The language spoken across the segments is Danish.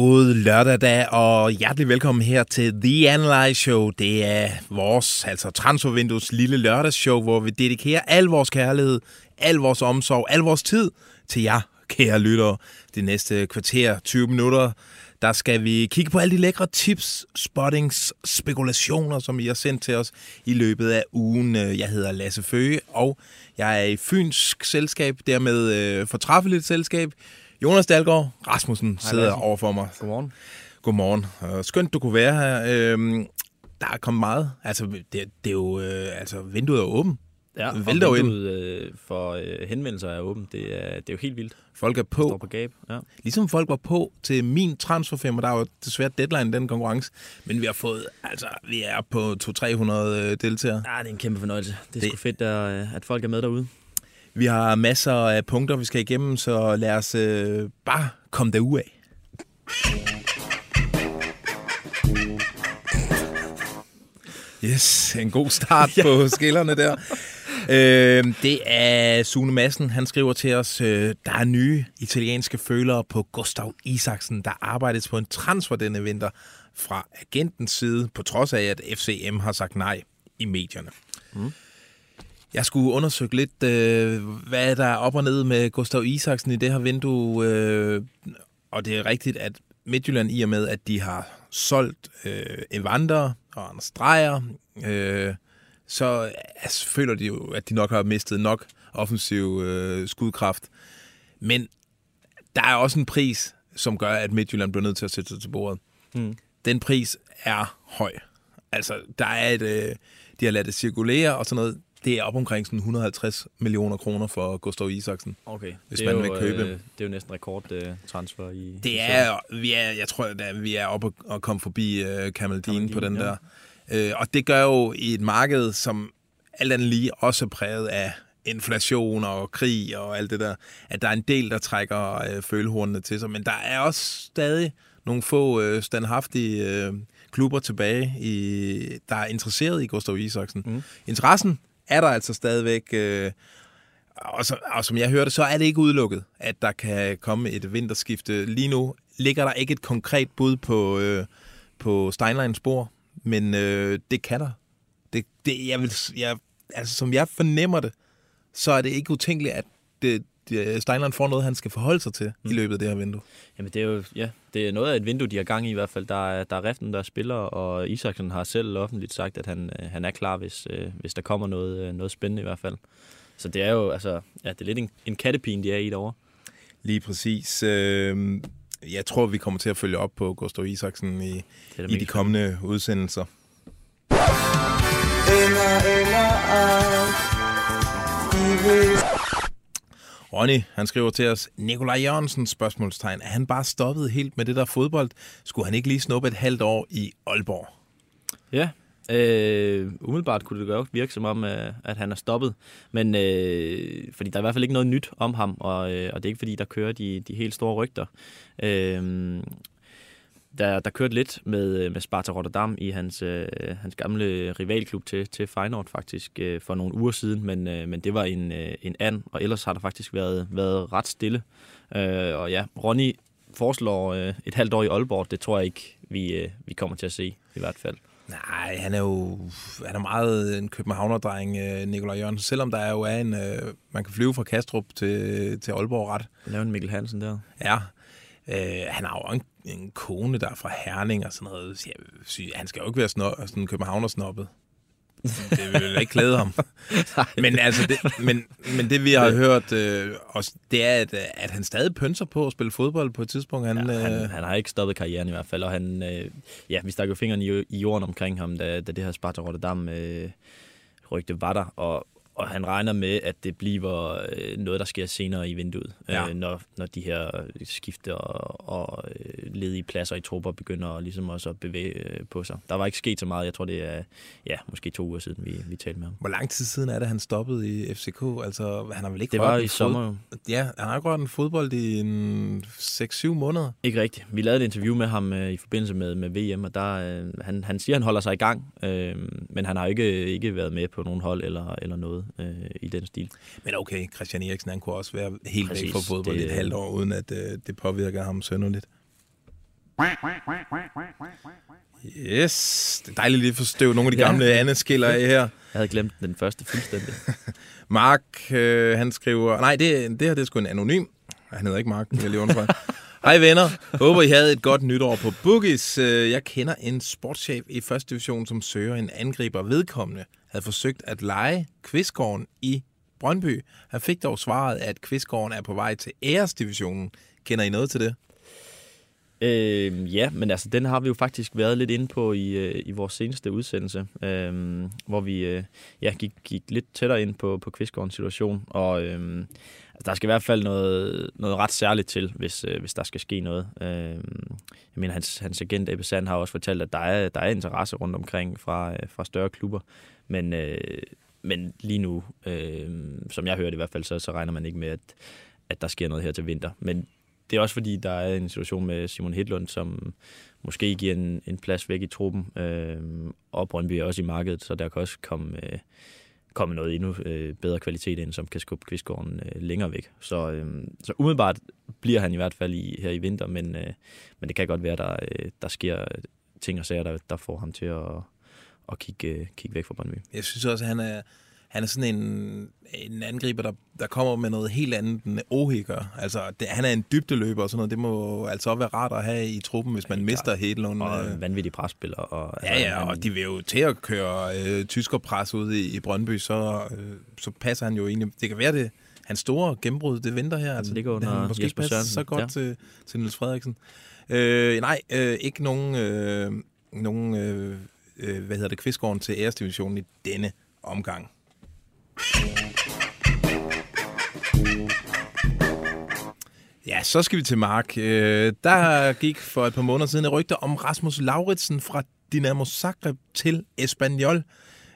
God lørdag dag, og hjertelig velkommen her til The Analyze Show. Det er vores, altså Transfervinduets lille lørdagsshow, hvor vi dedikerer al vores kærlighed, al vores omsorg, al vores tid til jer, kære lyttere. Det næste kvarter, 20 minutter, der skal vi kigge på alle de lækre tips, spottings, spekulationer, som I har sendt til os i løbet af ugen. Jeg hedder Lasse Føge, og jeg er i fynsk selskab, dermed øh, fortræffeligt selskab. Jonas Dalgaard Rasmussen sidder Lasse. overfor mig. Godmorgen. Godmorgen. Og skønt, du kunne være her. Øhm, der er kommet meget. Altså, det, det er jo... Øh, altså, vinduet er åbent. Ja, og Vælter ind. vinduet øh, for øh, henvendelser er åbent. Det er, det er jo helt vildt. Folk er Står på. på gab. Ja. Ligesom folk var på til min transferfirma. Der er jo desværre deadline den konkurrence. Men vi har fået... Altså, vi er på 200-300 øh, deltagere. ja, det er en kæmpe fornøjelse. Det er Det- sgu fedt, at, at folk er med derude. Vi har masser af punkter, vi skal igennem, så lad os øh, bare komme derud af. Yes, en god start på skillerne der. Øh, det er Sune Madsen, han skriver til os, øh, der er nye italienske følere på Gustav Isaksen, der arbejdes på en transfer denne vinter fra agentens side, på trods af, at FCM har sagt nej i medierne. Jeg skulle undersøge lidt, øh, hvad der er op og ned med Gustav Isaksen i det her vindue. Øh, og det er rigtigt, at Midtjylland i og med, at de har solgt øh, Evander og Anders Dreyer, øh, så altså, føler de jo, at de nok har mistet nok offensiv øh, skudkraft. Men der er også en pris, som gør, at Midtjylland bliver nødt til at sætte sig til bordet. Mm. Den pris er høj. Altså, der er et... Øh, de har ladet det cirkulere og sådan noget. Det er op omkring sådan 150 millioner kroner for Gustav Isaksen. Okay. Hvis det man jo, vil købe. Øh, det er jo næsten rekord øh, transfer i... Det er, vi er, jeg tror, at vi er oppe og- komme forbi øh, Kamaldin på den ja. der. Øh, og det gør jo i et marked, som alt andet lige også er præget af inflation og krig og alt det der, at der er en del, der trækker øh, følehornene til sig. Men der er også stadig nogle få øh, standhaftige øh, klubber tilbage, i, der er interesseret i Gustav Isaksen. Mm. Interessen er der altså stadigvæk... Øh, og, så, og som jeg hørte, så er det ikke udelukket, at der kan komme et vinterskifte. Lige nu ligger der ikke et konkret bud på, øh, på Steinleins spor, men øh, det kan der. Det, det, jeg vil, jeg, altså, som jeg fornemmer det, så er det ikke utænkeligt, at det, det, Steinlein får noget, han skal forholde sig til mm. i løbet af det her vindue. Jamen, det er jo ja, det er noget af et vindue, de har gang i i hvert fald. Der er, der er Reften, der spiller, og Isaksen har selv offentligt sagt, at han, øh, han er klar, hvis, øh, hvis der kommer noget, øh, noget spændende i hvert fald. Så det er jo, altså, ja, det er lidt en, en kattepine, de er i derovre. Lige præcis. Øh, jeg tror, vi kommer til at følge op på Gustav Isaksen i, er i de kommende udsendelser. Ronny, han skriver til os, Nikolaj Jørgensen, spørgsmålstegn, er han bare stoppet helt med det der fodbold? Skulle han ikke lige snuppe et halvt år i Aalborg? Ja, øh, umiddelbart kunne det godt virke som om, øh, at han er stoppet. Men øh, fordi der er i hvert fald ikke noget nyt om ham, og, øh, og det er ikke fordi, der kører de, de helt store rygter. Øh, der, der kørte lidt med, med Sparta Rotterdam i hans, øh, hans gamle rivalklub til, til Feyenoord faktisk øh, for nogle uger siden, men, øh, men det var en, øh, en and, og ellers har der faktisk været, været ret stille. Øh, og ja, Ronny foreslår øh, et halvt år i Aalborg, det tror jeg ikke, vi, øh, vi kommer til at se i hvert fald. Nej, han er jo han er meget en københavnerdreng, øh, Nikolaj Jørgensen. Selvom der jo er en... Øh, man kan flyve fra Kastrup til, til Aalborg ret. Lave en Mikkel Hansen der. Ja. Øh, han har jo en, en kone, der er fra Herning og sådan noget. Så jeg han skal jo ikke være sno, sådan københavnersnoppet. Det vil ikke klæde ham. men, altså det, men, men det vi har hørt, øh, også, det er, at, at han stadig pønser på at spille fodbold på et tidspunkt. Han, Ja, han, øh, han har ikke stoppet karrieren i hvert fald, og han, øh, ja, vi stak jo fingrene i, i jorden omkring ham, da, da det her Sparta Rotterdam øh, rygte var der, og, og han regner med, at det bliver øh, noget, der sker senere i vinduet, Ja. øh, når, når de her skifter og, og øh, ledige pladser i trupper begynder ligesom også at bevæge øh, på sig. Der var ikke sket så meget. Jeg tror, det er ja, måske to uger siden, vi, vi talte med ham. Hvor lang tid siden er det, han stoppede i FCK? Altså, han har vel ikke Det var i fod- sommer jo. Ja, han har ikke rørt en fodbold i en 6-7 måneder. Ikke rigtigt. Vi lavede et interview med ham øh, i forbindelse med, med VM, og der, øh, han, han siger, han holder sig i gang, øh, men han har ikke, ikke været med på nogen hold eller, eller noget øh, i den stil. Men okay, Christian Eriksen, han kunne også være helt Præcis, væk fra fodbold det... et halvt år, uden at øh, det påvirker ham sønderligt. Yes, det er dejligt lige at få støv nogle af de gamle ja. skiller af her. Jeg havde glemt den første fuldstændig. Mark, øh, han skriver... Nej, det, det her det er sgu en anonym. Han hedder ikke Mark, jeg lige understrege. Hej venner, håber I havde et godt nytår på Boogies. Øh, jeg kender en sportschef i første division, som søger en angriber vedkommende. Havde forsøgt at lege Kvistgården i Brøndby. Han fik dog svaret, at Kvistgården er på vej til æresdivisionen. Kender I noget til det? Øh, ja, men altså, den har vi jo faktisk været lidt inde på i, øh, i vores seneste udsendelse, øh, hvor vi øh, ja, gik, gik lidt tættere ind på, på Kvistgårdens situation, og øh, altså, der skal i hvert fald noget, noget ret særligt til, hvis, øh, hvis der skal ske noget. Øh, jeg mener, hans, hans agent Ebbe Sand har også fortalt, at der er, der er interesse rundt omkring fra, øh, fra større klubber, men, øh, men lige nu, øh, som jeg hørte i hvert fald, så, så regner man ikke med, at, at der sker noget her til vinter. Men det er også fordi, der er en situation med Simon Hedlund, som måske giver en, en plads væk i truppen, øh, og Brøndby er også i markedet, så der kan også komme, øh, komme noget endnu øh, bedre kvalitet ind, som kan skubbe Kvistgården øh, længere væk. Så, øh, så umiddelbart bliver han i hvert fald i, her i vinter, men, øh, men det kan godt være, der, øh, der sker ting og sager, der, der får ham til at, at kigge, øh, kigge væk fra Brøndby. Jeg synes også, at han er, han er sådan en, en angriber, der, der kommer med noget helt andet, end Ohe gør. Altså, det, han er en dybdeløber og sådan noget. Det må altså også være rart at have i truppen, hvis man Helt mister Hedlund. Og øh. en vanvittig presspiller. Og, altså, Ja, ja, han- og de vil jo til at køre øh, tyskerpres ud i, i Brøndby, så, øh, så passer han jo egentlig. Det kan være det. Hans store gennembrud, det venter her. Altså, ligger under han måske Jesper passer Sørensen, så godt ja. til, til Niels Frederiksen. Øh, nej, øh, ikke nogen, øh, nogen øh, øh, hvad hedder det, Kvistgården til æresdivisionen i denne omgang. Ja, så skal vi til Mark. Øh, der gik for et par måneder siden et rygte om Rasmus Lauritsen fra Dinamo Zagreb til Espanyol.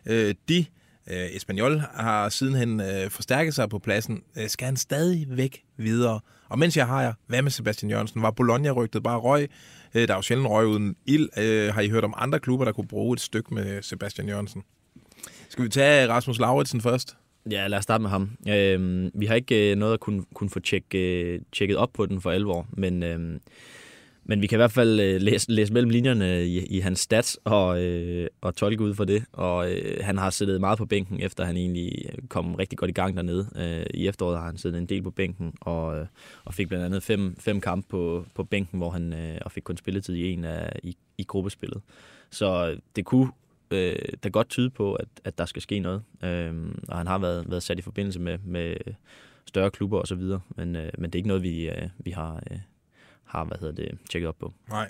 Øh, de, øh, Espanyol, har sidenhen øh, forstærket sig på pladsen. Øh, skal han stadig væk videre? Og mens jeg har jer, hvad med Sebastian Jørgensen? Var Bologna-rygtet bare røg? Øh, der er jo sjældent røg uden ild. Øh, har I hørt om andre klubber, der kunne bruge et stykke med Sebastian Jørgensen? Skal vi tage Rasmus Lauritsen først? Ja, lad os starte med ham. Øh, vi har ikke øh, noget at kunne, kunne få tjek, øh, tjekket op på den for alvor, men, øh, men vi kan i hvert fald øh, læse, læse mellem linjerne i, i hans stats og, øh, og tolke ud for det. Og øh, han har siddet meget på bænken, efter han egentlig kom rigtig godt i gang dernede. Øh, I efteråret har han siddet en del på bænken og, øh, og fik blandt andet fem, fem kampe på, på bænken, hvor han øh, og fik kun spilletid i en af i, i gruppespillet. Så øh, det kunne øh, der godt tyde på, at, at der skal ske noget. Øh, og han har været, været sat i forbindelse med, med større klubber og så videre. Men, øh, men det er ikke noget, vi, øh, vi har, øh, har hvad hedder det, tjekket op på. Nej.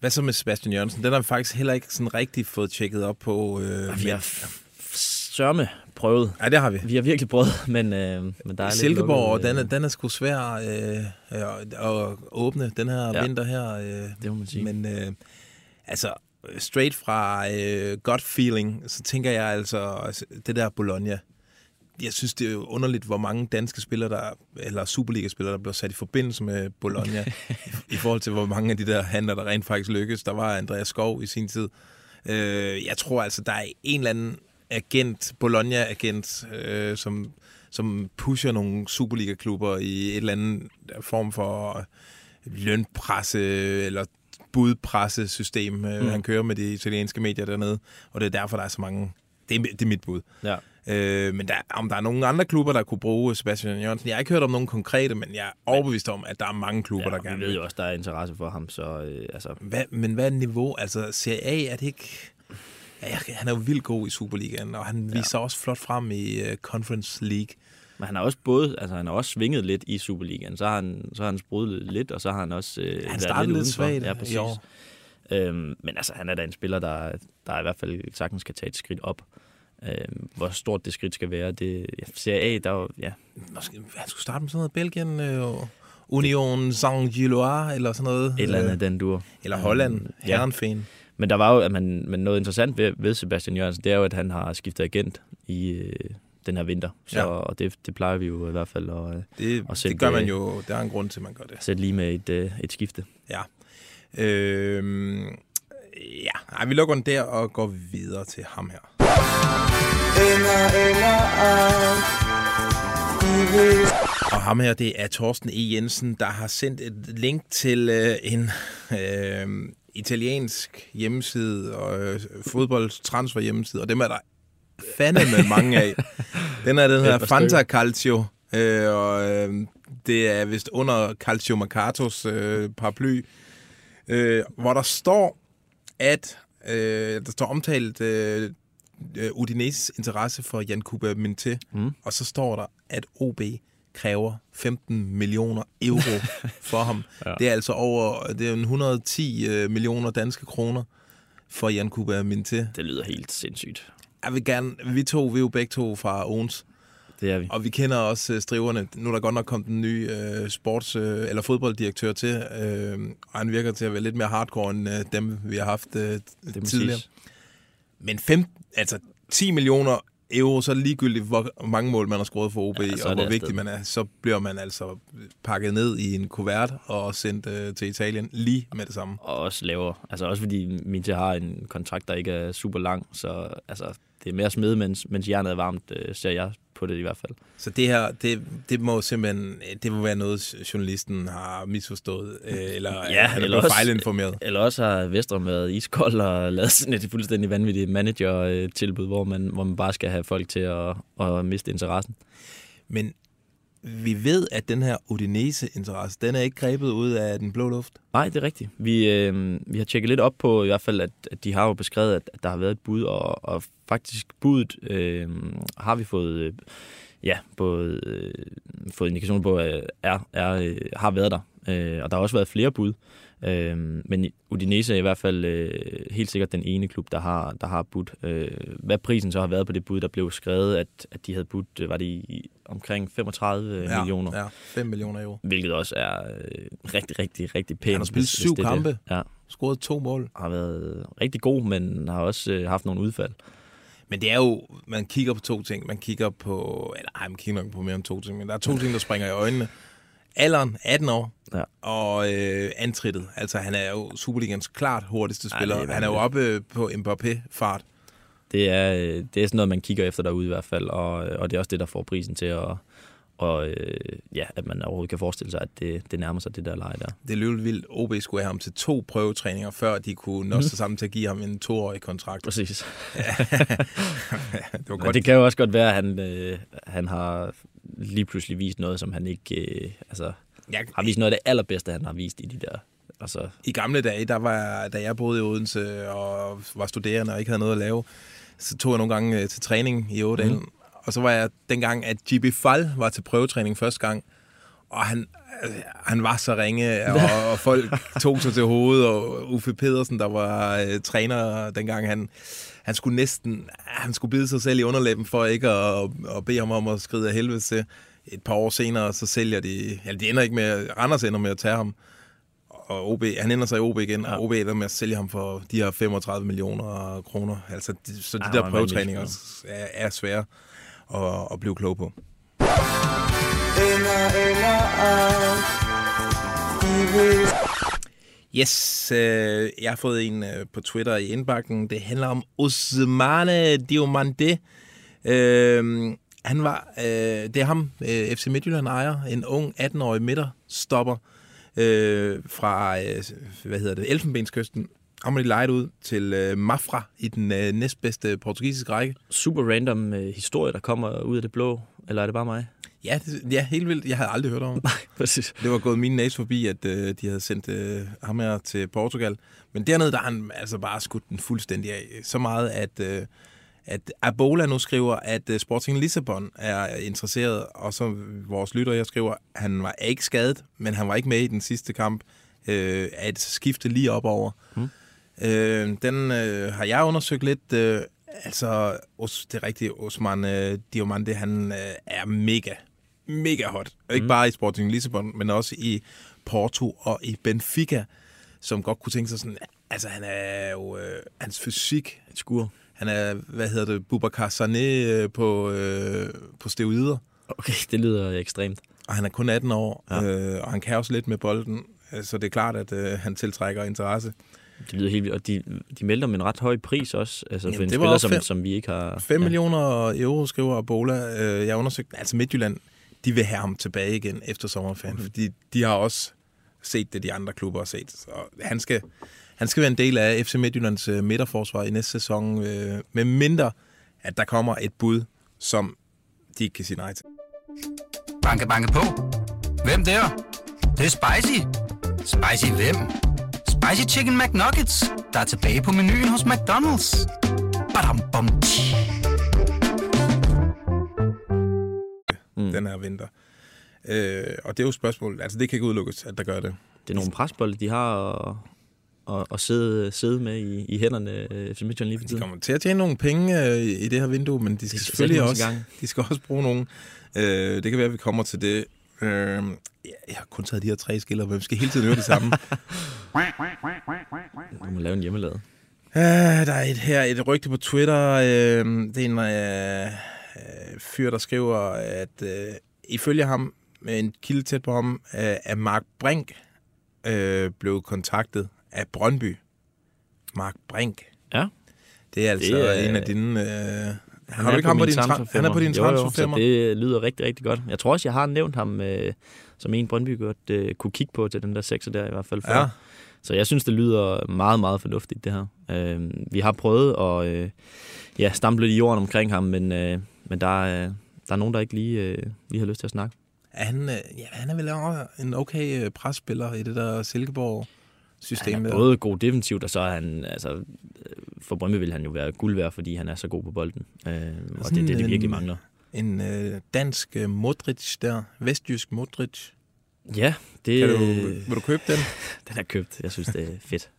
Hvad så med Sebastian Jørgensen? Den har vi faktisk heller ikke sådan rigtig fået tjekket op på. Øh, Vi har sørme prøvet. Ja, det har vi. Vi har virkelig prøvet, men, øh, men der er lidt Silkeborg, den er, øh, den er sgu svær øh, at, at åbne den her. Ja. vinter her. Øh, Det må man sige. men øh, altså, straight fra øh, gut feeling, så tænker jeg altså, det der Bologna, jeg synes, det er jo underligt, hvor mange danske spillere, der, eller Superliga-spillere, der bliver sat i forbindelse med Bologna, i, i forhold til, hvor mange af de der handler, der rent faktisk lykkes. Der var Andreas Skov i sin tid. Øh, jeg tror altså, der er en eller anden agent, Bologna-agent, øh, som, som pusher nogle Superliga-klubber i et eller andet form for lønpresse eller budpressesystem, mm. han kører med de italienske medier dernede, og det er derfor, der er så mange. Det er, det er mit bud. Ja. Øh, men der, om der er nogle andre klubber, der kunne bruge Sebastian Jørgensen. Jeg har ikke hørt om nogen konkrete, men jeg er overbevist om, at der er mange klubber, Ja, der gerne vi ved jo også, der er interesse for ham, så øh, altså, hvad, men hvad er niveau? Altså, Serie A er det ikke... Ja, jeg- han er jo vildt god i Superligaen, og han viser også flot frem i uh, Conference League. Men han har også både, altså han har også svinget lidt i Superligaen. Så har han, så har han sprudlet lidt, og så har han også øh, været startede lidt udenfor. svagt Ja, præcis. år. Øhm, men altså, han er da en spiller, der, der i hvert fald sagtens kan tage et skridt op. Øh, hvor stort det skridt skal være. Det, ja, Serie A, der er jo, ja, Måske, han skulle starte med sådan noget Belgien, øh, Union Saint-Gilloise, eller sådan noget. et eller andet Øh, den dur. Eller Holland, Ja. Herrenfeen. Men der var jo, at man, men noget interessant ved, ved Sebastian Jørgensen, det er jo, at han har skiftet agent i øh, den her vinter. Så Ja. og det, det plejer vi jo i hvert fald at, øh, Det, Og selv det gør man det- jo, der er en grund til, at man gør det. sætte lige med et, øh, et skifte. Ja. Øhm, ja, Ej, vi lukker den der og går videre til ham her. Og ham her, det er Torsten E. Jensen, der har sendt et link til øh, en øh, italiensk hjemmeside og øh, fodboldtransfer hjemmeside, og dem er der fandeme mange af. Den er den her Fanta. Calcio, øh, og øh, det er vist under Calcio Mercatos øh, paraply, øh, hvor der står, at øh, der står omtalt øh, øh, Udinese interesse for Jan Kuba Minté, Mm. og så står der, at OB kræver 15 millioner euro for ham. Ja. Det er altså over det er en 110 øh, millioner danske kroner for Jan Kuba Minté. Det lyder helt sindssygt. Jeg vil gerne, vi to, vi er jo begge to fra Owens, Det er vi. og vi kender også øh, striverne. Nu er der godt nok kommet en ny øh, sports- øh, eller fodbolddirektør til, øh, og han virker til at være lidt mere hardcore end øh, dem, vi har haft øh, tidligere. Men fem, altså 10 millioner euro, så er ligegyldigt, hvor mange mål man har scoret for OB, Ja, og hvor vigtig afsted. man er. Så bliver man altså pakket ned i en kuvert og sendt øh, til Italien lige med det samme. Og også lavere. Altså også fordi Minty har en kontrakt, der ikke er super lang. Så altså, det er mere smede, mens, mens jernet er varmt, øh, ser jeg på det i hvert fald. Så det her, det, det må simpelthen, det må være noget, journalisten har misforstået, øh, eller Ja, han er eller også- fejlinformeret. Eller også har Vestrum været iskold og lavet sådan et fuldstændig vanvittigt manager-tilbud, hvor man, hvor man bare skal have folk til at, at miste interessen. Men vi ved, at den her Udinese-interesse, den er ikke grebet ud af den blå luft. Nej, det er rigtigt. Vi, øh, vi har tjekket lidt op på i hvert fald, at, at de har jo beskrevet, at, at der har været et bud, og, og faktisk budet øh, har vi fået, øh, ja, både, øh, fået indikation på, at er, er, øh, har været der. Øh, og der har også været flere bud. Øh, men Udinese er i hvert fald øh, helt sikkert den ene klub, der har, der har budt. Øh, hvad prisen så har været på det bud, der blev skrevet, at, at de havde budt, øh, var det i omkring 35 ja, millioner. Ja, 5 millioner euro. Hvilket også er øh, rigtig, rigtig, rigtig pænt. Han har spillet syv det det. kampe. Ja, Scoret to mål. har været rigtig god, men har også øh, haft nogle udfald. Men det er jo, man kigger på to ting. Man kigger på, eller ej, man kigger nok på mere end to ting, men der er to ting, der springer i øjnene. Alderen, 18 år, Ja. og øh, antrittet. Altså, han er jo Superligans klart hurtigste Ej, spiller. det er han er jo oppe øh, på Mbappé-fart. Det er, øh, det er sådan noget, man kigger efter derude i hvert fald, og, og det er også det, der får prisen til at, og, øh, ja, at man overhovedet kan forestille sig, at det, det nærmer sig det der leje der. Det er løbet vildt. OB skulle have ham til to prøvetræninger, før de kunne nå sig sammen til at give ham en toårig kontrakt. Præcis. det var Men godt. det kan jo også godt være, at han, øh, han har lige pludselig vist noget, som han ikke øh, altså, Jeg, har vist noget af det allerbedste, han har vist i de der. Altså, I gamle dage, der var, da jeg boede i Odense og var studerende og ikke havde noget at lave, så tog jeg nogle gange øh, til træning i Ådalen. Mm. Og så var jeg dengang, at GB Fall var til prøvetræning første gang, og han, øh, han var så ringe, og, og folk tog sig til hovedet, og Uffe Pedersen, der var øh, træner dengang, han, han skulle næsten, han skulle bide sig selv i underlæben for ikke at, at bede ham om at skride af helvede til. Et par år senere, så sælger de, eller de ender ikke med, Randers ender med at tage ham, og OB, han ender sig i OB igen, ja. og OB ender med at sælge ham for de her 35 millioner kroner. Altså, de, så de Ej, der prøvetræninger er, er svære at, at blive klog på. Yes, øh, jeg har fået en øh, på Twitter i indbakken. Det handler om Ousmane Diomande. Øh, han var, øh, det er ham, øh, FC Midtjylland ejer, en ung 18-årig midterstopper øh, fra, øh, hvad hedder det, Elfenbenskysten. Han har lige lejet ud til øh, Mafra i den øh, næstbedste portugisiske række. super random øh, historie, der kommer ud af det blå. Eller er det bare mig? Ja, det, ja, helt vildt. Jeg havde aldrig hørt om det. Præcis. Det var gået min næse forbi, at øh, de havde sendt øh, ham her til Portugal. Men dernede, der har han altså bare skudt den fuldstændig af. Så meget, at, øh, at Abola nu skriver, at øh, Sporting Lissabon er interesseret. Og så vores lytter, jeg skriver, han var ikke skadet, men han var ikke med i den sidste kamp. Øh, at skifte lige op over. Mm. Øh, den øh, har jeg undersøgt lidt. Øh, altså, det rigtigt, Osman øh, Diomande, han øh, er mega, mega hot. Ikke Mm. bare i Sporting Lissabon, men også i Porto og i Benfica, som godt kunne tænke sig sådan, altså han er jo, øh, hans fysik, Skur. han er, hvad hedder det, Boubacar Sané øh, på, øh, på steroider, Okay, det lyder ekstremt. og han er kun 18 år, Ja. øh, og han kan også lidt med bolden, øh, så det er klart, at øh, han tiltrækker interesse. Det lyder helt vildt. Og de, de meldte om en ret høj pris også, altså Jamen, for en spiller, også som, fem- som vi ikke har... 5 ja. millioner euro, skriver Bola. Øh, Jeg har undersøgt, altså Midtjylland, de vil have ham tilbage igen efter sommerferien, okay. fordi de har også set det, de andre klubber har set. Så han skal, han skal være en del af FC Midtjyllands øh, midterforsvar i næste sæson, øh, med mindre, at der kommer et bud, som de ikke kan sige nej til. Banke, banke på. Hvem der? Det, det er spicy. Spicy hvem? Spicy Chicken McNuggets, der er tilbage på menuen hos McDonald's. Badum, bom, tji. Mm. den her vinter. Øh, og det er jo spørgsmålet, altså det kan ikke udelukkes, at der gør det. Det er nogle presbolde, de har at, at, at sidde, sidde med i, i hænderne øh, FC Midtjylland lige for De tiden. kommer til at tjene nogle penge øh, i det her vindue, men de skal skal selvfølgelig også, gang. de skal også bruge nogle. Øh, det kan være, at vi kommer til det. Øh, jeg har kun taget de her tre skiller, men vi skal hele tiden høre det samme. Du må lave en hjemmelade. Uh, der er et her et rygte på Twitter. Uh, det er en uh, fyr, der skriver, at uh, ifølge ham, med en kilde tæt på ham, uh, at Mark Brink uh, blev kontaktet af Brøndby. Mark Brink. Ja. Det er altså Det er- er, en af dine... Uh, Han har du ikke ham på din, tra- transferfemmer. han er på din transferfemmer? Det lyder rigtig, rigtig godt. Jeg tror også, jeg har nævnt ham øh, som en Brøndby godt øh, kunne kigge på til den der sekser der i hvert fald. Før. Ja. Så jeg synes, det lyder meget, meget fornuftigt, det her. Øh, vi har prøvet at øh, ja, stampe lidt i jorden omkring ham, men, øh, men der, er, der er nogen, der ikke lige, øh, lige har lyst til at snakke. Er han, øh, ja, han er vel også en okay øh, presspiller i det der Silkeborg-system. Han er både god defensivt, og så er han, altså, øh, for Brøndby vil han jo være guld værd, fordi han er så god på bolden. Øh, og det er det, de en- virkelig mangler. En øh, dansk øh, Modric der. Vestjysk Modric. Ja, det, Kan du, vil du købe den? den er købt. Jeg synes, det er fedt.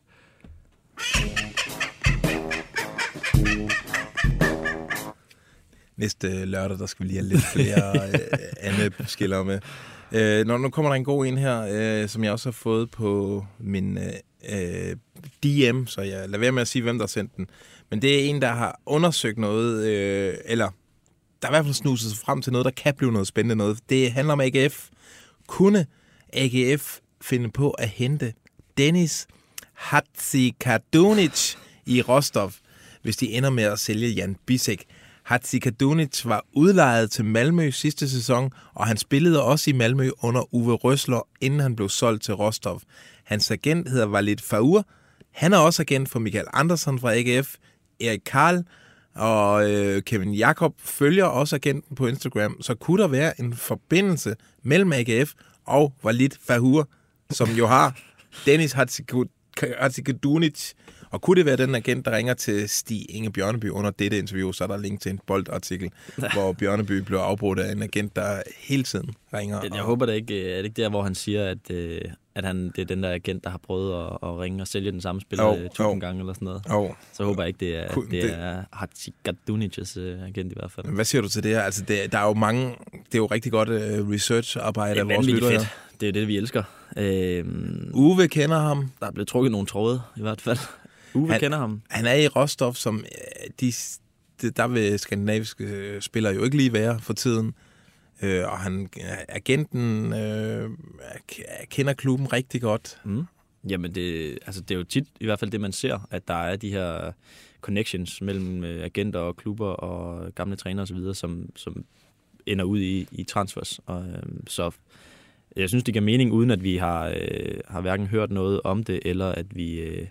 Næste øh, lørdag, der skal vi lige have lidt flere øh, andre skiller med. Øh, når nu kommer der en god en her, øh, som jeg også har fået på min øh, øh, DM, så jeg lader være med at sige, hvem der har sendt den. Men det er en, der har undersøgt noget, øh, eller der er i hvert fald snuset sig frem til noget, der kan blive noget spændende noget. Det handler om AGF. Kunne AGF finde på at hente Dennis Hatzikadunic i Rostov, hvis de ender med at sælge Jan Bisek? Hatzikadunic var udlejet til Malmø sidste sæson, og han spillede også i Malmø under Uwe Røsler, inden han blev solgt til Rostov. Hans agent hedder Valit Faur. Han er også agent for Michael Andersen fra AGF, Erik Karl, og øh, Kevin Jakob følger også agenten på Instagram, så kunne der være en forbindelse mellem AGF og Valit Fahur, som jo har Dennis Hatzikadunic. Og kunne det være den agent, der ringer til Stig Inge Bjørneby under dette interview, så er der link til en boldartikel, hvor Bjørneby blev afbrudt af en agent, der hele tiden ringer. Jeg og- håber da ikke, øh, er det ikke der, hvor han siger, at, øh, at han, det er den der agent, der har prøvet at, at ringe og sælge den samme spiller Jo, øh, jo. tusind gange eller sådan noget. Og Så håber jeg ikke, det er, det det- er Hatzikadunics øh, agent i hvert fald. hvad siger du til det her? Altså, det, der er jo mange, det er jo rigtig godt uh, research-arbejde af vores lyttere. Det er jo det, vi elsker. Øh, Uwe kender ham. der er blevet trukket nogle tråde, i hvert fald. Uwe Han- kender ham. Han er i Rostov, som øh, de, de, der vil skandinaviske øh, spillere jo ikke lige være for tiden. Øh, og han, agenten øh, kender klubben rigtig godt. Mm. Jamen, det, altså, det er jo tit i hvert fald det, man ser, at der er de her connections mellem øh, agenter og klubber og gamle trænere osv., som, som ender ud i, i transfers. Og, øh, så jeg synes, det giver mening, uden at vi har, øh, har hverken hørt noget om det, eller at vi, øh,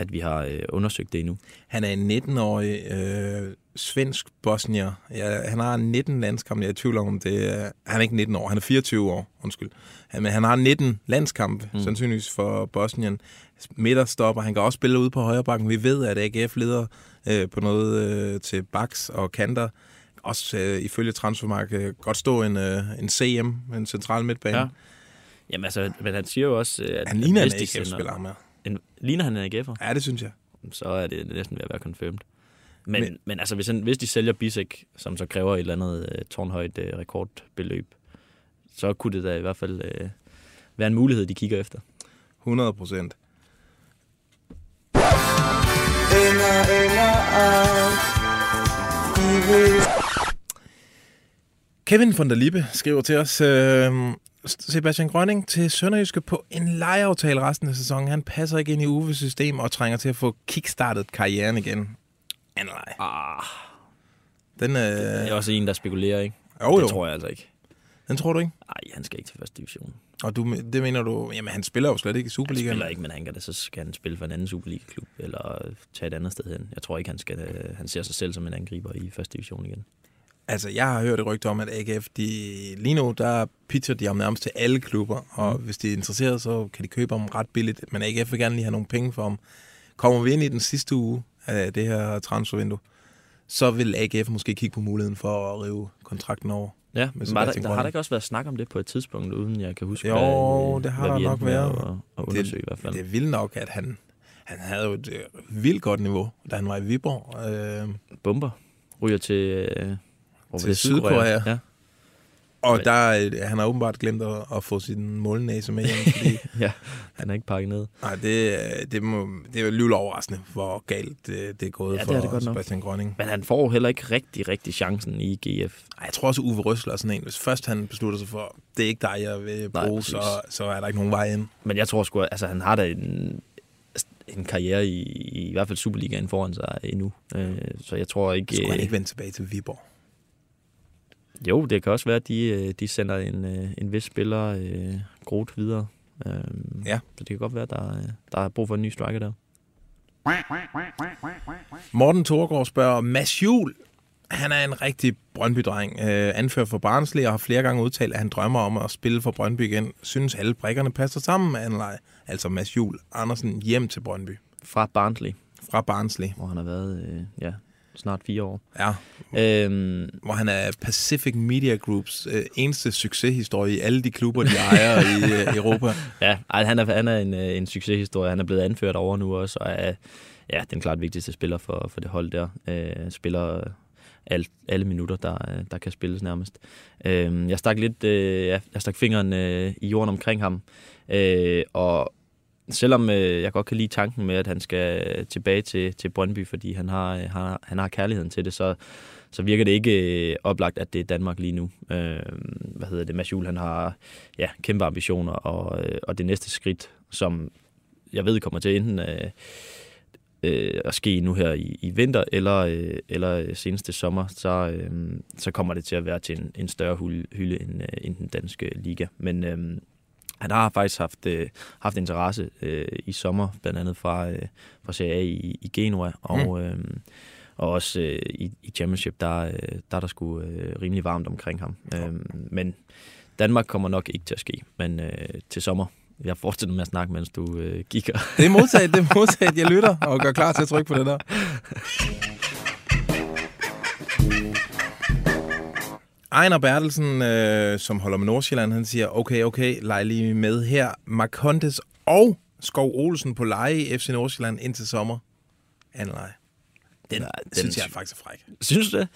at vi har øh, undersøgt det endnu. Han er en 19-årig øh, svensk bosnier. Ja, han har 19 landskampe. Jeg er i tvivl om, det er... Han er ikke 19 år, han er 24 år, undskyld. Han, men han har 19 landskampe, mm. sandsynligvis for Bosnien. Midterstopper. Han kan også spille ude på højre bakken. Vi ved, at AGF leder øh, på noget øh, til baks og kanter. Også øh, ifølge Transfermarkt godt stå en, øh, en CM, en central midtbane. Ja. Ja. Jamen altså, men han siger jo også, øh, at Han ligner en AGF-spiller, ham her. En, ligner han en AGF'er? Ja, det synes jeg. Så er det næsten ved at være confirmed. Men, Men- men, altså, hvis, han, hvis de sælger Bisek, som så kræver et eller andet øh, tårnhøjt øh, rekordbeløb, så kunne det da i hvert fald øh, være en mulighed, de kigger efter. 100 procent. Kevin von der Lippe skriver til os, øh, Sebastian Grønning til Sønderjyske på en lejeaftale resten af sæsonen. Han passer ikke ind i Uves system og trænger til at få kickstartet karrieren igen. Leg. Ah, Den, øh, det er også en, der spekulerer, ikke? jo, jo. Det tror jeg altså ikke. Den tror du ikke? Nej, han skal ikke til første division. Og du, det mener du, jamen han spiller jo slet ikke i Han Superligaen. spiller ikke, men han kan da, så skal han spille for en anden Superliga-klub, eller tage et andet sted hen. Jeg tror ikke, han, skal, øh, han ser sig selv som en angriber i første division igen. Altså, jeg har hørt et rygte om, at AGF, de, lige nu, der pitcher de ham nærmest til alle klubber, og mm. hvis de er interesseret, så kan de købe ham ret billigt. Men AGF vil gerne lige have nogle penge for ham. Kommer vi ind i den sidste uge af det her transfervindue, så vil AGF måske kigge på muligheden for at rive kontrakten over. Ja, men der, Sebastian der har der ikke også været snak om det på et tidspunkt, uden jeg kan huske, Jo, hvad, det har hvad der nok været. At, at undersøge i hvert fald. Det er vildt nok, at han, han havde jo et øh, vildt godt niveau, da han var i Viborg. Øh, Bomber ryger til, øh, hvor Til det? Sydkorea. Ja. og der, er- han har åbenbart glemt at, at få sin målnæse med hjem, fordi ja, han er ikke pakket ned. Nej, det, det, må, det er jo alligevel overraskende, hvor galt det, det er gået Ja, det for er det godt nok. Sebastian Grønning. Men han får heller ikke rigtig, rigtig chancen i GF. Ej, Jeg tror også, Uwe Røsler er sådan en. Hvis først han beslutter sig for, det er ikke dig, jeg vil Nej, bruge, præcis. så, så er der ikke nogen vej ind. Men jeg tror sgu, altså han har da en, en karriere i, i hvert fald Superligaen foran sig endnu. Øh, så jeg tror ikke... Skulle han øh, ikke vende tilbage til Viborg? Jo, det kan også være, at de, øh, de sender en, øh, en vis spiller øh, Groth videre. Øh, Ja. Så det kan godt være, at der, øh, der er brug for en ny striker der. Morten Thorgård spørger, Mads Juhl, han er en rigtig Brøndby-dreng. Øh, anfører for Barnsley og har flere gange udtalt, at han drømmer om at spille for Brøndby igen. Synes alle brikkerne passer sammen med Anleje. Altså Mads Juhl Andersen hjem til Brøndby Fra Barnsley, fra Barnsley. hvor han har været øh, ja, snart fire år. Ja, Øhm, hvor han er Pacific Media Groups øh, eneste succeshistorie i alle de klubber, de ejer i øh, Europa. ja, ej, han er, han er en, øh, en succeshistorie. Han er blevet anført over nu også, og er ja, den klart vigtigste spiller for, for det hold der. Øh, spiller alt, alle minutter, der, øh, der kan spilles nærmest. Øh, jeg stak lidt, øh, ja, jeg stak fingeren øh, i jorden omkring ham, øh, og selvom øh, jeg godt kan lide tanken med, at han skal tilbage til, til Brøndby, fordi han har, øh, han, han har kærligheden til det, så, så virker det ikke øh, oplagt, at det er Danmark lige nu. Øh, hvad hedder det? Mads Juhl, han har ja, kæmpe ambitioner, og, øh, og det næste skridt, som jeg ved kommer til enten øh, øh, at ske nu her i, i vinter, eller, øh, eller seneste sommer, så, øh, så kommer det til at være til en, en større hylde, hylde end, øh, end den danske liga. Men øh, han har faktisk haft, øh, haft interesse øh, i sommer, blandt andet fra, øh, fra Serie A i, i Genua, og, mm. øh, og også øh, i, i Championship, der, øh, der er der sgu øh, rimelig varmt omkring ham. Øh, men Danmark kommer nok ikke til at ske, men øh, til sommer. Jeg fortsætter med at snakke, mens du øh, kigger. Det er modtaget, det er modtaget. Jeg lytter og gør klar til at trykke på det der. Ejner Bertelsen, øh, som holder med Nordsjælland, han siger, okay, okay, leg lige med her. Marcondes og Skov Olsen på leje i FC Nordsjælland indtil sommer. Anden leje. Den, Nej, den synes jeg er faktisk fræk. Synes du det?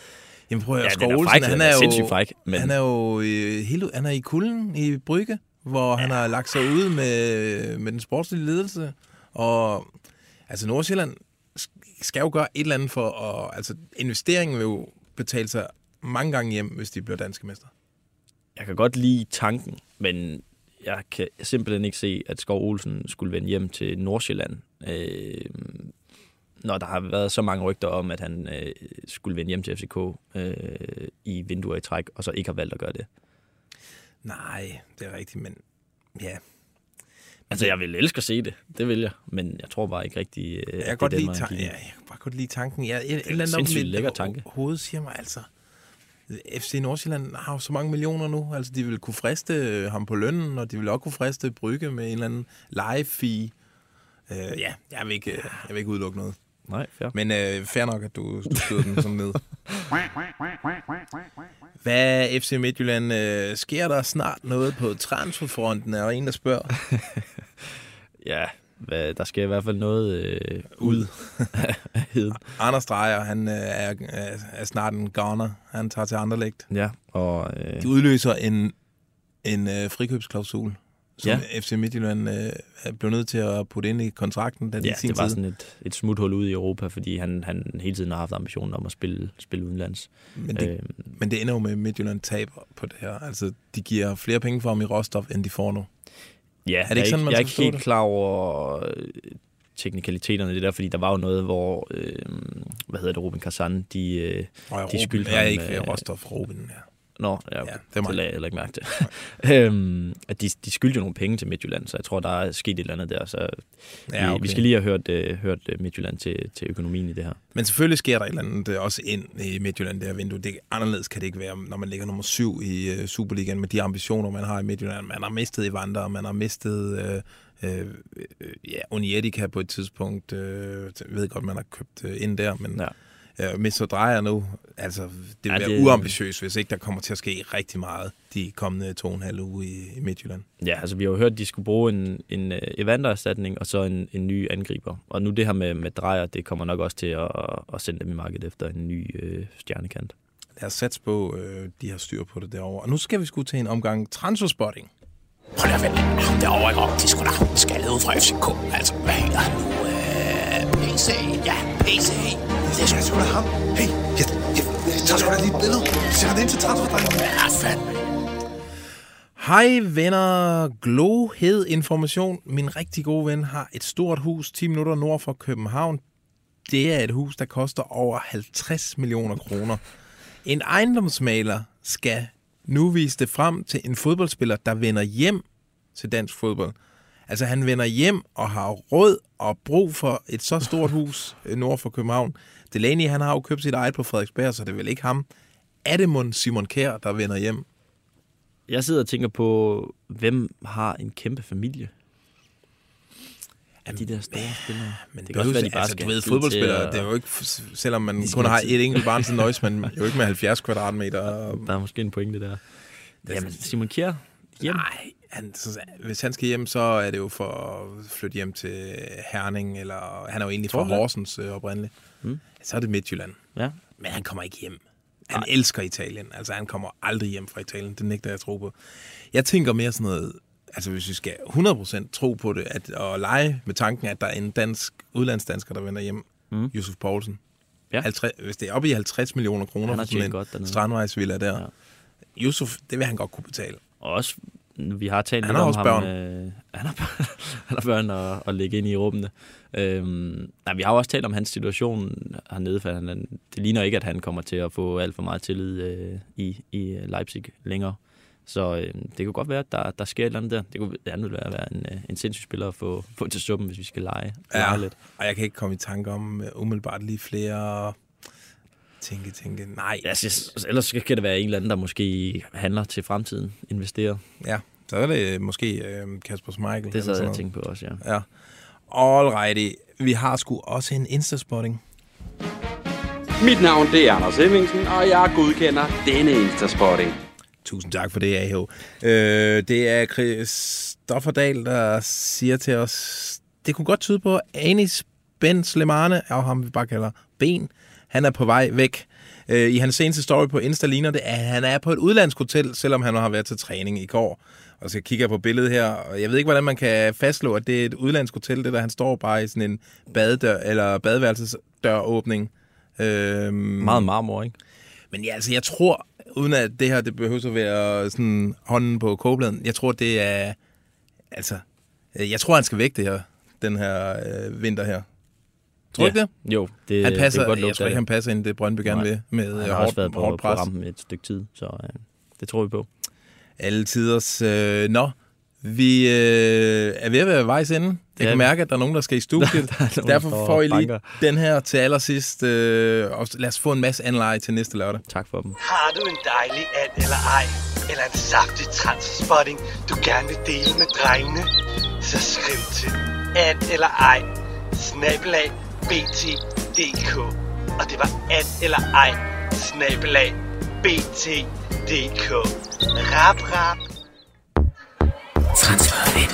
Jamen prøv at høre, Ja, Skov er Olsen, fræk, han er, er jo, fræk, men- han er jo øh, helt, han er i kulden i Brygge, hvor ja. han har lagt sig ud med, med den sportslige ledelse. Og altså Nordsjælland sk- skal jo gøre et eller andet for at... Altså investeringen vil jo betale sig mange gange hjem, hvis de bliver danske mester. Jeg kan godt lide tanken, men jeg kan simpelthen ikke se, at Skov Olsen skulle vende hjem til Nordsjælland. Øh, når der har været så mange rygter om, at han øh, skulle vende hjem til FCK øh, i vinduer i træk, og så ikke har valgt at gøre det. Nej, det er rigtigt, men ja. Altså, jeg vil elske at se det. Det vil jeg. Men jeg tror bare ikke rigtig, øh, Jeg kan, det godt er lide den vej, tan- han ja, jeg kan bare godt lide tanken. Jeg, et, et en eller andet om sindssygt lækker tanke. hoved siger mig altså... FC Nordsjælland har jo så mange millioner nu. Altså, de vil kunne friste øh, ham på lønnen, og de vil også kunne friste Brygge med en eller anden live-fee. Uh, ja, jeg vil, ikke, øh, jeg vil ikke udelukke noget. Nej, fair. Men uh, fair nok, at du, du skyder den sådan ned. Hvad FC Midtjylland? Uh, sker der snart noget på transferfronten? Er der en, der spørger? Ja, hvad der sker i hvert fald noget øh, ud af heden. Anders Dreyer, han øh, er, er, er snart en goner. Han tager til Anderlecht. Ja, og øh, De udløser en, en øh, frikøbsklausul, som Ja. FC Midtjylland øh, blev nødt til at putte ind i kontrakten, da de ja, sin det var tid. sådan et, et smuthul ud i Europa, fordi han, han hele tiden har haft ambitionen om at spille, spille udenlands. Men det, Øh, men det ender jo med, at Midtjylland taber på det her. Altså, de giver flere penge for ham i råstof, end de får nu. Ja, det ikke jeg, sådan, man jeg er ikke helt det? klar over øh, teknikaliteterne i det der, fordi der var jo noget, hvor, øh, hvad hedder det, Ruben Kazan, de, øh, De skyldte jeg er ham, ikke øh, råstof Ruben. Ja. Nå, ja, Ja, ja det det, er det lagde jeg heller ikke mærke til. øhm, at de, de skyldte jo nogle penge til Midtjylland, så jeg tror, der er sket et eller andet der. Så Ja, vi, okay. vi skal lige have hørt, øh, hørt øh, Midtjylland til, til økonomien i det her. Men selvfølgelig sker der et eller andet øh, også ind i Midtjylland, det her vindue. Det, anderledes kan det ikke være, når man ligger nummer syv i uh, Superligaen med de ambitioner, man har i Midtjylland. Man har mistet Evander, man har mistet øh, øh, øh, ja, Unietica på et tidspunkt. Øh, jeg ved godt, man har købt øh, ind der, men Ja. Ja. øh, mister drejer nu. Altså, det vil Ja, være det- uambitiøst, hvis ikke der kommer til at ske rigtig meget de kommende to og en halv uge i, i Midtjylland. Ja, altså vi har jo hørt, at de skulle bruge en, en uh, Evander-erstatning og så en, en ny angriber. Og nu det her med, med drejer, det kommer nok også til at, at sende dem i markedet efter en ny øh, stjernekant. Lad os satse på, øh, de har styr på det derovre. Og nu skal vi sgu til en omgang transferspotting. Hold da vel, ham derovre ikke er sgu da ham skaldet ud fra FCK. Altså, hvad hedder han nu? Øh, PC, ja, PC. Det er sgu da ham. Hey, jeg, jeg, jeg tager sgu da lige et billede. Sæt det ind til transferdrengen. Ja, fandme. Hej venner, glohed information. Min rigtig gode ven har et stort hus 10 minutter nord for København. Det er et hus, der koster over 50 millioner kroner. En ejendomsmaler skal nu vise det frem til en fodboldspiller, der vender hjem til dansk fodbold. Altså han vender hjem og har råd og brug for et så stort hus øh, nord for København. Delaney han har jo købt sit eget på Frederiksberg, så det er vel ikke ham. Er det mon Simon Kjær, der vender hjem? Jeg sidder og tænker på, hvem har en kæmpe familie? Af de der store spillere. Men det kan også være, de bare altså, du ved, fodboldspillere, det er jo ikke, selvom man kun har et enkelt barn til nøjes, men jo ikke med 70 kvadratmeter. Der er måske en pointe der. Jamen, Simon Kjær, hjem. Nej, han, hvis han skal hjem, så er det jo for at flytte hjem til Herning, eller han er jo egentlig fra? Horsens øh, oprindeligt. Mm. Så er det Midtjylland. Ja. Men han kommer ikke hjem. Han Nej. elsker Italien. Altså, han kommer aldrig hjem fra Italien. Det nægter jeg at tro på. Jeg tænker mere sådan noget... Altså, hvis vi skal 100% tro på det, at, og lege med tanken, at der er en dansk udlandsdansker, der vender hjem. Mm. Josef Poulsen. Ja. 50, hvis det er oppe i 50 millioner kroner for sådan en godt dernede. strandvejsvilla der. Ja. Yusuf, det vil han godt kunne betale. Og også, vi har talt Han lidt om ham. børn. Øh, han, har børn han har børn at, at lægge ind i rummene. Øhm, nej, vi har også talt om hans situation hernede, for han, det ligner ikke, at han kommer til at få alt for meget tillid øh, i, i Leipzig længere. Så øh, det kunne godt være, at der, der sker et eller andet der. Det kunne ville være, være en, øh, en sindssyg spiller at få, få til suppen, hvis vi skal lege, lege Ja, lidt. og jeg kan ikke komme i tanke om uh, umiddelbart lige flere... Tænke, tænke, nej. Ja, så, ellers skal det være en eller anden, der måske handler til fremtiden, investerer. Ja, så er det måske uh, Kasper Schmeichel. Det eller sad jeg og tænkte på også, ja. Ja. Alrighty. Vi har sgu også en Instaspotting. Mit navn det er Anders Hemmingsen, og jeg godkender denne Instaspotting. Tusind tak for det, AH. Øh, det er Christoffer Dahl, der siger til os, det kunne godt tyde på, at Anis Ben Slemane, og ham vi bare kalder Ben, han er på vej væk. Øh, I hans seneste story på Insta ligner det, at han er på et udlandsk hotel, selvom han har været til træning i går. Og så kigger jeg på billedet her, og jeg ved ikke, hvordan man kan fastslå, at det er et udlandsk hotel, det der han står bare i sådan en badedør, eller badeværelsesdøråbning. Øhm, Meget marmor, ikke? men ja, altså, jeg tror, uden at det her, det behøver at være sådan hånden på kogebladen, jeg tror, det er, altså, jeg tror, han skal væk det her, den her øh, vinter her. Tror du ikke det? Jo, det, Han passer, det kan godt jeg lugte tror ikke, det. han passer ind i det, Brøndby gerne Nej. vil, med Han øh, har hårdt, også været på, hårdt på rampen et stykke tid, så øh, det tror vi på. Alle tiders. Øh, nå, vi øh, er ved at være vejs ende. Jeg Ja. kan mærke, at der er nogen, der skal i studiet. Der er nogen, Derfor får I lige banker. den her til allersidst. Øh, og lad os få en masse anleje til næste lørdag. Tak for dem. Har du en dejlig and eller ej, eller en saftig transspotting, du gerne vil dele med drengene? Så skriv til and eller ej, snabelag bt.dk. Og det var and eller ej, snabelag bt.dk. Rap, rap. Transfervindue.